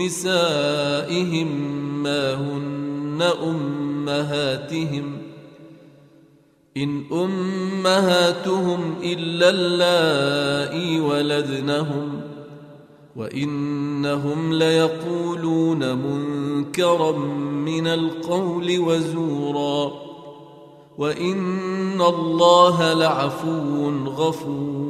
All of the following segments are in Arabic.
نسائهم ما هن أمهاتهم إن أمهاتهم إلا اللائي ولدنهم وإنهم ليقولون منكرا من القول وزورا وإن الله لعفو غفور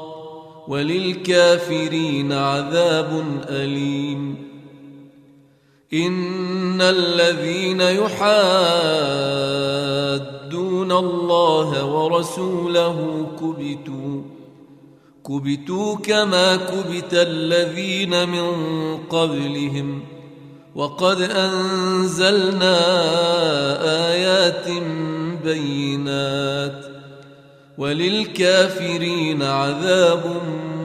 وللكافرين عذاب أليم. إن الذين يحادون الله ورسوله كبتوا كبتوا كما كبت الذين من قبلهم. وقد أنزلنا آيات بينات. وللكافرين عذاب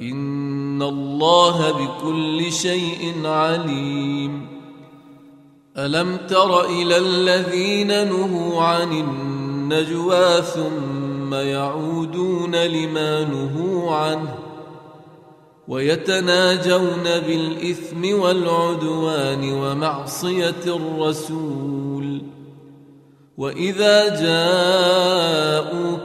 إن الله بكل شيء عليم. ألم تر إلى الذين نهوا عن النجوى ثم يعودون لما نهوا عنه ويتناجون بالإثم والعدوان ومعصية الرسول. وإذا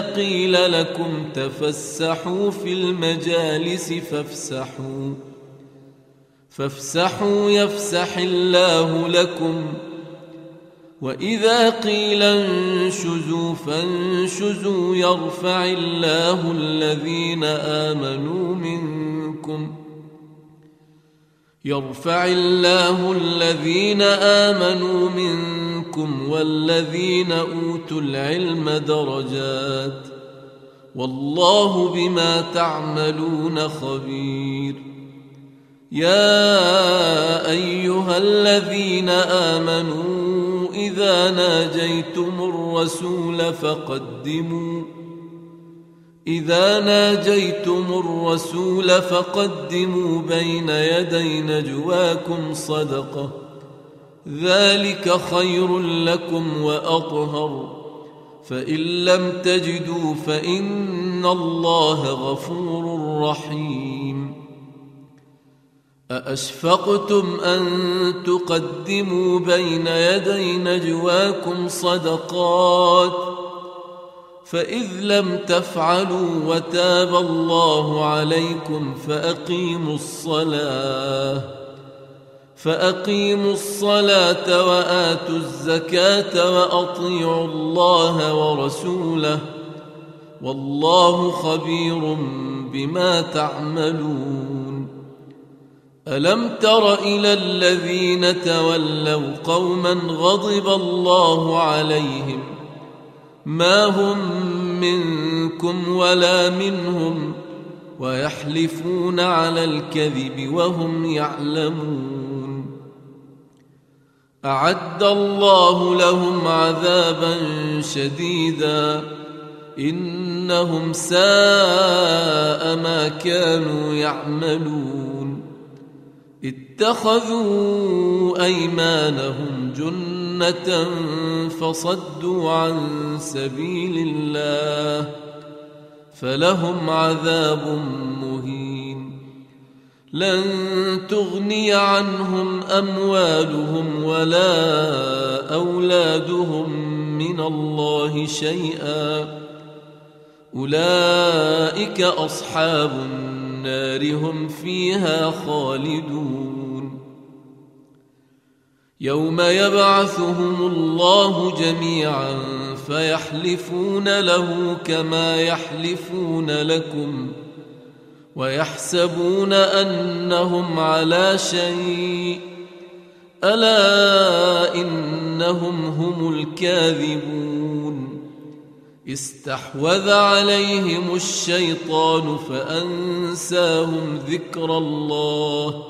قيل لكم تفسحوا في المجالس فافسحوا. فافسحوا يفسح الله لكم. وإذا قيل انشزوا فانشزوا يرفع الله الذين آمنوا منكم. يرفع الله الذين آمنوا منكم. والذين أوتوا العلم درجات والله بما تعملون خبير. يا أيها الذين آمنوا إذا ناجيتم الرسول فقدموا. إذا ناجيتم الرسول فقدموا بين يدي نجواكم صدقة. ذلك خير لكم وأطهر. فإن لم تجدوا فإن الله غفور رحيم. أأشفقتم أن تقدموا بين يدي نجواكم صدقات؟ فإذ لم تفعلوا وتاب الله عليكم فأقيموا الصلاة. فأقيموا الصلاة وآتوا الزكاة وأطيعوا الله ورسوله والله خبير بما تعملون. ألم تر إلى الذين تولوا قوما غضب الله عليهم؟ ما هم منكم ولا منهم؟ ويحلفون على الكذب وهم يعلمون. أعد الله لهم عذابا شديدا. إنهم ساء ما كانوا يعملون. اتخذوا أيمانهم جنة فصدوا عن سبيل الله. فلهم عذاب لن تغني عنهم أموالهم ولا أولادهم من الله شيئا. أولئك أصحاب النار هم فيها خالدون. يوم يبعثهم الله جميعا فيحلفون له كما يحلفون لكم. ويحسبون أنهم على شيء. ألا إنهم هم الكاذبون. استحوذ عليهم الشيطان فأنساهم ذكر الله.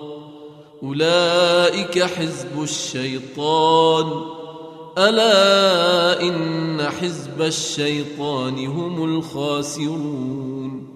أولئك حزب الشيطان. ألا إن حزب الشيطان هم الخاسرون.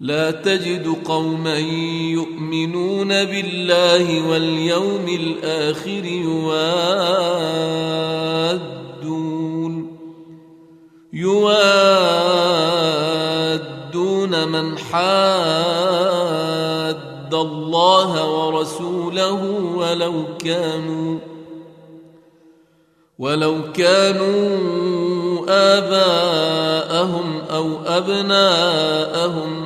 لا تجد قوما يؤمنون بالله واليوم الآخر يوادون يوادون من حاد الله ورسوله ولو كانوا ولو كانوا آباءهم أو أبناءهم